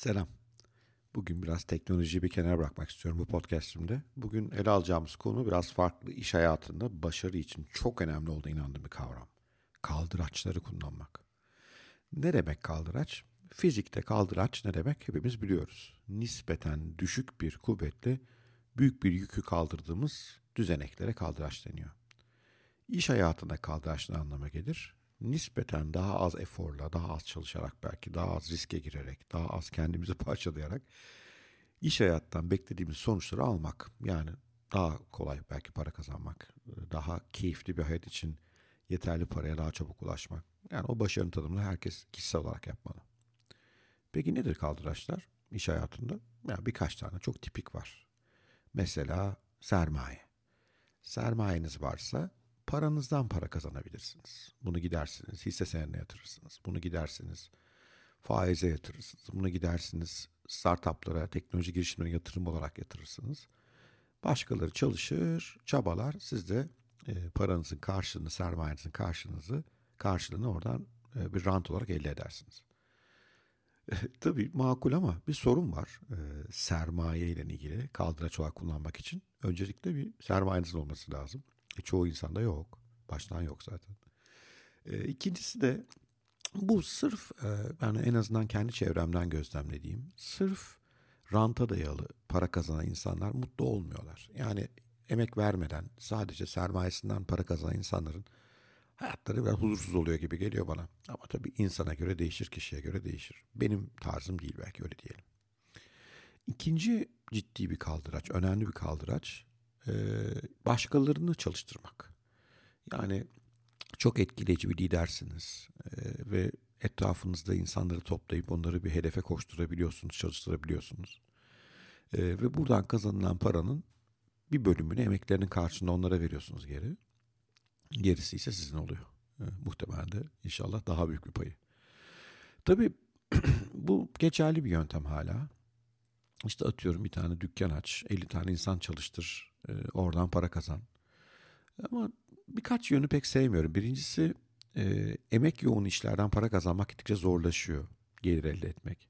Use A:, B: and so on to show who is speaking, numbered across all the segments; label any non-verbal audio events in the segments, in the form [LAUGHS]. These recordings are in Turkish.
A: Selam. Bugün biraz teknolojiyi bir kenara bırakmak istiyorum bu podcastimde. Bugün ele alacağımız konu biraz farklı iş hayatında başarı için çok önemli olduğuna inandığım bir kavram. Kaldıraçları kullanmak. Ne demek kaldıraç? Fizikte kaldıraç ne demek hepimiz biliyoruz. Nispeten düşük bir kuvvetle büyük bir yükü kaldırdığımız düzeneklere kaldıraç deniyor. İş hayatında kaldıraç ne anlama gelir? Nispeten daha az eforla, daha az çalışarak belki, daha az riske girerek, daha az kendimizi [LAUGHS] parçalayarak iş hayattan beklediğimiz sonuçları almak. Yani daha kolay belki para kazanmak, daha keyifli bir hayat için yeterli paraya daha çabuk ulaşmak. Yani o başarının tadımını herkes kişisel olarak yapmalı. Peki nedir kaldıraçlar iş hayatında? Yani birkaç tane çok tipik var. Mesela sermaye. Sermayeniz varsa paranızdan para kazanabilirsiniz. Bunu gidersiniz hisse senedine yatırırsınız. Bunu gidersiniz faize yatırırsınız. Bunu gidersiniz startuplara, teknoloji girişimlerine yatırım olarak yatırırsınız. Başkaları çalışır, çabalar. Siz de e, paranızın karşılığını, sermayenizin karşılığınızı, karşılığını oradan e, bir rant olarak elde edersiniz. E, tabii makul ama bir sorun var e, sermaye ile ilgili kaldıraç olarak kullanmak için. Öncelikle bir sermayenizin olması lazım. E, çoğu insanda yok. Baştan yok zaten. E, ikincisi de bu sırf e, yani en azından kendi çevremden gözlemlediğim sırf ranta dayalı para kazanan insanlar mutlu olmuyorlar. Yani emek vermeden sadece sermayesinden para kazanan insanların hayatları biraz huzursuz oluyor gibi geliyor bana. Ama tabii insana göre değişir, kişiye göre değişir. Benim tarzım değil belki öyle diyelim. İkinci ciddi bir kaldıraç, önemli bir kaldıraç başkalarını çalıştırmak. Yani çok etkileyici bir lidersiniz e, ve etrafınızda insanları toplayıp onları bir hedefe koşturabiliyorsunuz, çalıştırabiliyorsunuz. E, ve buradan kazanılan paranın bir bölümünü emeklerinin karşılığında onlara veriyorsunuz geri. Gerisi ise sizin oluyor. Muhtemelen de inşallah daha büyük bir payı. Tabii [CLEARS THROAT] bu geçerli bir yöntem hala. İşte atıyorum bir tane dükkan aç, 50 tane insan çalıştır, e, oradan para kazan. Ama birkaç yönü pek sevmiyorum. Birincisi e, emek yoğun işlerden para kazanmak gittikçe zorlaşıyor. Gelir elde etmek.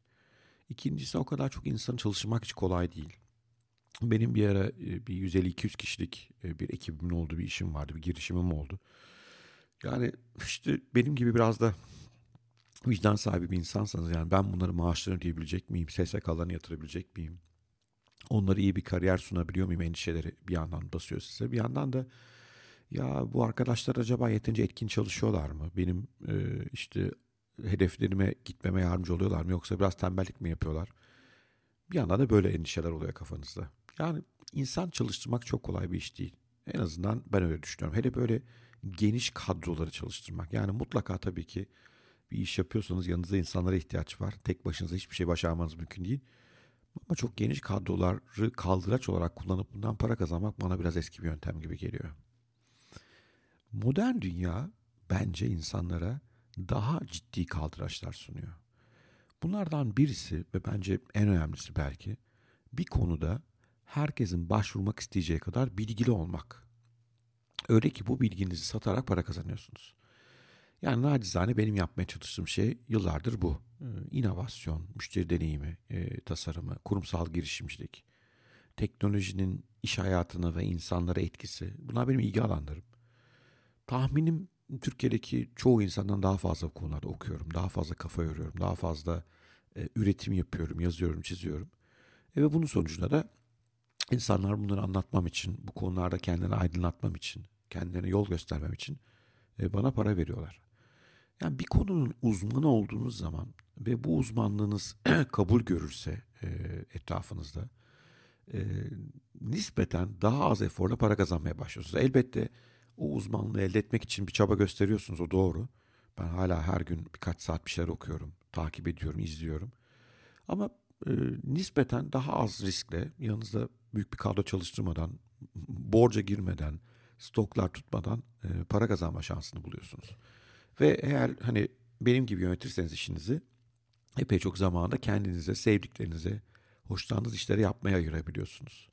A: İkincisi o kadar çok insan çalışmak hiç kolay değil. Benim bir ara e, bir 150-200 kişilik e, bir ekibimin olduğu bir işim vardı. Bir girişimim oldu. Yani işte benim gibi biraz da vicdan sahibi bir insansanız yani ben bunları maaşlarını ödeyebilecek miyim? SSK'larını yatırabilecek miyim? Onlara iyi bir kariyer sunabiliyor muyum endişeleri bir yandan basıyor size. Bir yandan da ya bu arkadaşlar acaba yeterince etkin çalışıyorlar mı? Benim e, işte hedeflerime gitmeme yardımcı oluyorlar mı? Yoksa biraz tembellik mi yapıyorlar? Bir yandan da böyle endişeler oluyor kafanızda. Yani insan çalıştırmak çok kolay bir iş değil. En azından ben öyle düşünüyorum. Hele böyle geniş kadroları çalıştırmak. Yani mutlaka tabii ki bir iş yapıyorsanız yanınızda insanlara ihtiyaç var. Tek başınıza hiçbir şey başarmanız mümkün değil. Ama çok geniş kadroları kaldıraç olarak kullanıp bundan para kazanmak bana biraz eski bir yöntem gibi geliyor. Modern dünya bence insanlara daha ciddi kaldıraçlar sunuyor. Bunlardan birisi ve bence en önemlisi belki bir konuda herkesin başvurmak isteyeceği kadar bilgili olmak. Öyle ki bu bilginizi satarak para kazanıyorsunuz. Yani nacizane benim yapmaya çalıştığım şey yıllardır bu. Ee, inovasyon, müşteri deneyimi, e, tasarımı, kurumsal girişimcilik, teknolojinin iş hayatına ve insanlara etkisi. Bunlar benim ilgi alanlarım. Tahminim Türkiye'deki çoğu insandan daha fazla bu konularda okuyorum. Daha fazla kafa yoruyorum. Daha fazla e, üretim yapıyorum, yazıyorum, çiziyorum. E, ve bunun sonucunda da insanlar bunları anlatmam için, bu konularda kendini aydınlatmam için, kendilerine yol göstermem için bana para veriyorlar. Yani bir konunun uzmanı olduğunuz zaman ve bu uzmanlığınız [CLEARS THROAT] kabul görürse e, etrafınızda e, nispeten daha az eforla para kazanmaya başlıyorsunuz. Elbette o uzmanlığı elde etmek için bir çaba gösteriyorsunuz o doğru. Ben hala her gün birkaç saat bir şeyler okuyorum, takip ediyorum, izliyorum. Ama e, nispeten daha az riskle yanınızda büyük bir kadro çalıştırmadan, borca girmeden, stoklar tutmadan e, para kazanma şansını buluyorsunuz. Ve eğer hani benim gibi yönetirseniz işinizi epey çok zamanda kendinize, sevdiklerinize, hoşlandığınız işleri yapmaya ayırabiliyorsunuz.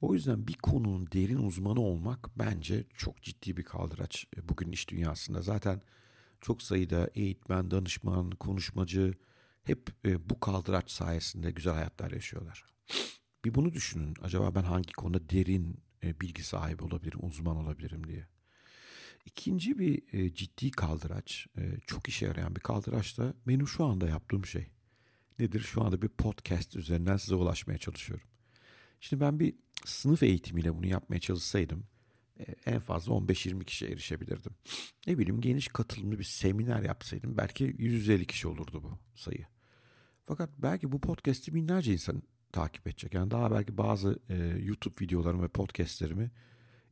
A: O yüzden bir konunun derin uzmanı olmak bence çok ciddi bir kaldıraç bugün iş dünyasında. Zaten çok sayıda eğitmen, danışman, konuşmacı, hep e, bu kaldıraç sayesinde güzel hayatlar yaşıyorlar. Bir bunu düşünün. Acaba ben hangi konuda derin e, bilgi sahibi olabilirim, uzman olabilirim diye. İkinci bir e, ciddi kaldıraç, e, çok işe yarayan bir kaldıraç da benim şu anda yaptığım şey. Nedir? Şu anda bir podcast üzerinden size ulaşmaya çalışıyorum. Şimdi ben bir sınıf eğitimiyle bunu yapmaya çalışsaydım e, en fazla 15-20 kişiye erişebilirdim. Ne bileyim geniş katılımlı bir seminer yapsaydım belki 150 kişi olurdu bu sayı. Fakat belki bu podcast'i binlerce insan takip edecek. Yani daha belki bazı e, YouTube videolarımı ve podcastlerimi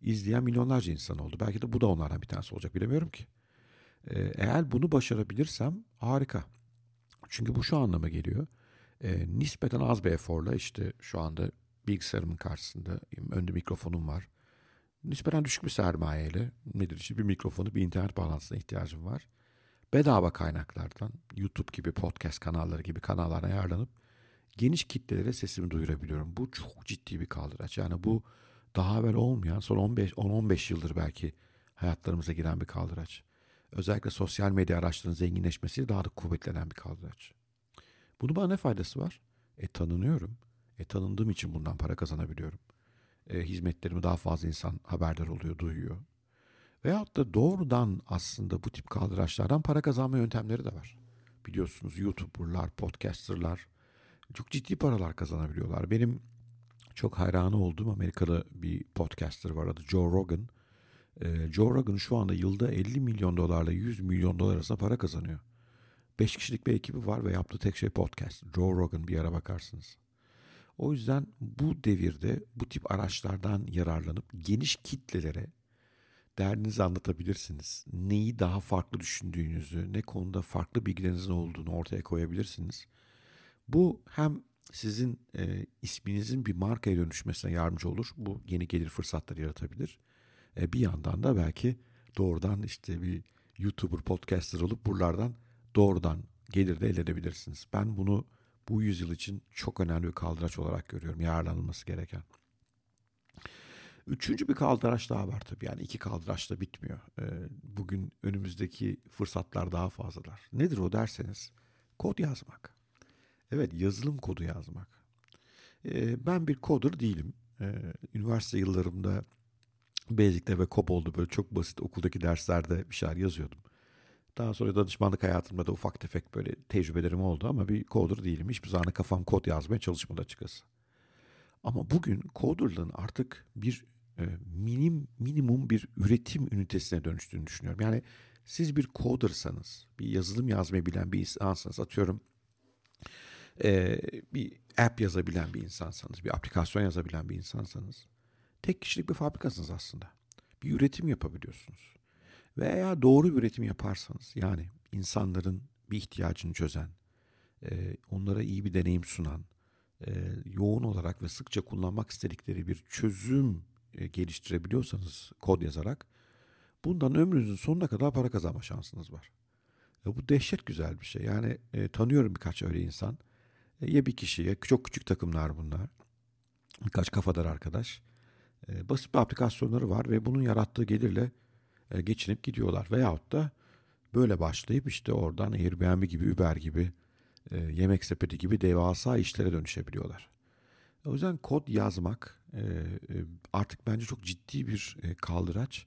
A: izleyen milyonlarca insan oldu. Belki de bu da onlardan bir tanesi olacak bilemiyorum ki. E, eğer bunu başarabilirsem harika. Çünkü bu şu anlama geliyor. E, nispeten az bir eforla işte şu anda bilgisayarımın karşısında önde mikrofonum var. Nispeten düşük bir sermayeyle nedir işte bir mikrofonu bir internet bağlantısına ihtiyacım var. Bedava kaynaklardan YouTube gibi podcast kanalları gibi kanallara ayarlanıp geniş kitlelere sesimi duyurabiliyorum. Bu çok ciddi bir kaldıraç. Yani bu daha evvel olmayan son 15 10-15 yıldır belki hayatlarımıza giren bir kaldıraç. Özellikle sosyal medya araçlarının zenginleşmesi daha da kuvvetlenen bir kaldıraç. Bunu bana ne faydası var? E tanınıyorum. E tanındığım için bundan para kazanabiliyorum. E, hizmetlerimi daha fazla insan haberdar oluyor, duyuyor. Veyahut da doğrudan aslında bu tip kaldıraçlardan para kazanma yöntemleri de var. Biliyorsunuz YouTuber'lar, podcaster'lar çok ciddi paralar kazanabiliyorlar. Benim çok hayranı olduğum Amerikalı bir podcaster var adı Joe Rogan. Ee, Joe Rogan şu anda yılda 50 milyon dolarla 100 milyon dolar arasında para kazanıyor. 5 kişilik bir ekibi var ve yaptığı tek şey podcast. Joe Rogan bir ara bakarsınız. O yüzden bu devirde bu tip araçlardan yararlanıp geniş kitlelere derdinizi anlatabilirsiniz. Neyi daha farklı düşündüğünüzü, ne konuda farklı bilgilerinizin olduğunu ortaya koyabilirsiniz. Bu hem sizin e, isminizin bir markaya dönüşmesine yardımcı olur. Bu yeni gelir fırsatları yaratabilir. E, bir yandan da belki doğrudan işte bir YouTuber, podcaster olup buralardan doğrudan gelir de elde edebilirsiniz. Ben bunu bu yüzyıl için çok önemli bir kaldıraç olarak görüyorum. Yararlanılması gereken. Üçüncü bir kaldıraç daha var tabii. Yani iki kaldıraç da bitmiyor. E, bugün önümüzdeki fırsatlar daha fazlalar. Nedir o derseniz kod yazmak. Evet yazılım kodu yazmak. Ee, ben bir coder değilim. Ee, üniversite yıllarımda Basic'te ve oldu böyle çok basit okuldaki derslerde bir şeyler yazıyordum. Daha sonra danışmanlık hayatımda da ufak tefek böyle tecrübelerim oldu ama bir coder değilim. Hiçbir zaman kafam kod yazmaya çalışmadı açıkçası. Ama bugün coderlığın artık bir e, minim minimum bir üretim ünitesine dönüştüğünü düşünüyorum. Yani siz bir codersanız, bir yazılım yazmayı bilen bir insansınız atıyorum e, bir app yazabilen bir insansanız, bir aplikasyon yazabilen bir insansanız tek kişilik bir fabrikasınız aslında. Bir üretim yapabiliyorsunuz. Veya doğru bir üretim yaparsanız yani insanların bir ihtiyacını çözen, e, onlara iyi bir deneyim sunan, e, yoğun olarak ve sıkça kullanmak istedikleri bir çözüm e, geliştirebiliyorsanız kod yazarak bundan ömrünüzün sonuna kadar para kazanma şansınız var. E, bu dehşet güzel bir şey. Yani e, tanıyorum birkaç öyle insan. E, ya bir kişi ya çok küçük takımlar bunlar. Birkaç kafadar arkadaş. E, basit bir aplikasyonları var ve bunun yarattığı gelirle e, geçinip gidiyorlar. Veyahut da böyle başlayıp işte oradan Airbnb gibi, Uber gibi, e, yemek sepeti gibi devasa işlere dönüşebiliyorlar. O yüzden kod yazmak e, e, artık bence çok ciddi bir e, kaldıraç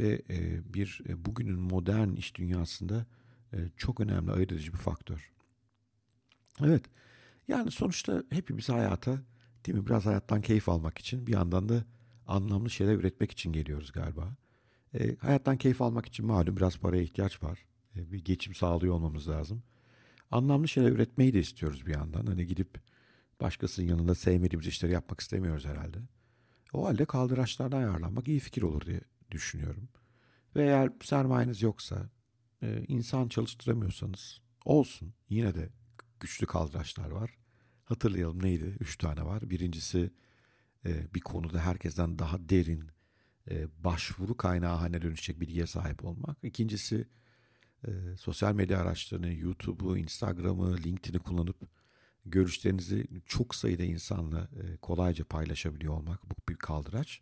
A: ve e, bir e, bugünün modern iş dünyasında e, çok önemli ayırt edici bir faktör. Evet, yani sonuçta hepimiz hayata değil mi biraz hayattan keyif almak için bir yandan da anlamlı şeyler üretmek için geliyoruz galiba. E, hayattan keyif almak için malum biraz paraya ihtiyaç var. E, bir geçim sağlıyor olmamız lazım. Anlamlı şeyler üretmeyi de istiyoruz bir yandan. Hani gidip başkasının yanında sevmediğimiz işleri yapmak istemiyoruz herhalde. O halde kaldıraçlardan ayarlanmak iyi fikir olur diye düşünüyorum. Ve eğer sermayeniz yoksa, e, insan çalıştıramıyorsanız olsun. Yine de güçlü kaldıraçlar var. Hatırlayalım neydi? Üç tane var. Birincisi e, bir konuda herkesten daha derin e, başvuru kaynağı haline dönüşecek bilgiye sahip olmak. İkincisi e, sosyal medya araçlarını, YouTube'u, Instagram'ı, LinkedIn'i kullanıp görüşlerinizi çok sayıda insanla kolayca paylaşabiliyor olmak. Bu bir kaldıraç.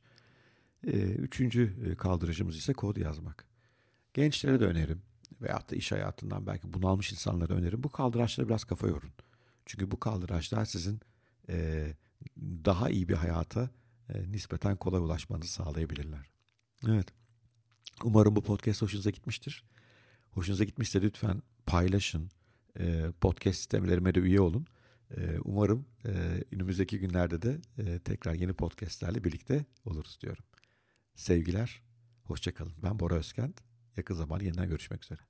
A: Üçüncü kaldırıcımız ise kod yazmak. Gençlere de önerim. Veyahut da iş hayatından belki bunalmış insanlara önerim. Bu kaldıraçlara biraz kafa yorun. Çünkü bu kaldıraçlar sizin e, daha iyi bir hayata e, nispeten kolay ulaşmanızı sağlayabilirler. Evet. Umarım bu podcast hoşunuza gitmiştir. Hoşunuza gitmişse lütfen paylaşın. E, podcast sistemlerime de üye olun. E, umarım e, önümüzdeki günlerde de e, tekrar yeni podcastlerle birlikte oluruz diyorum. Sevgiler, hoşçakalın. Ben Bora Özkent. Yakın zaman yeniden görüşmek üzere.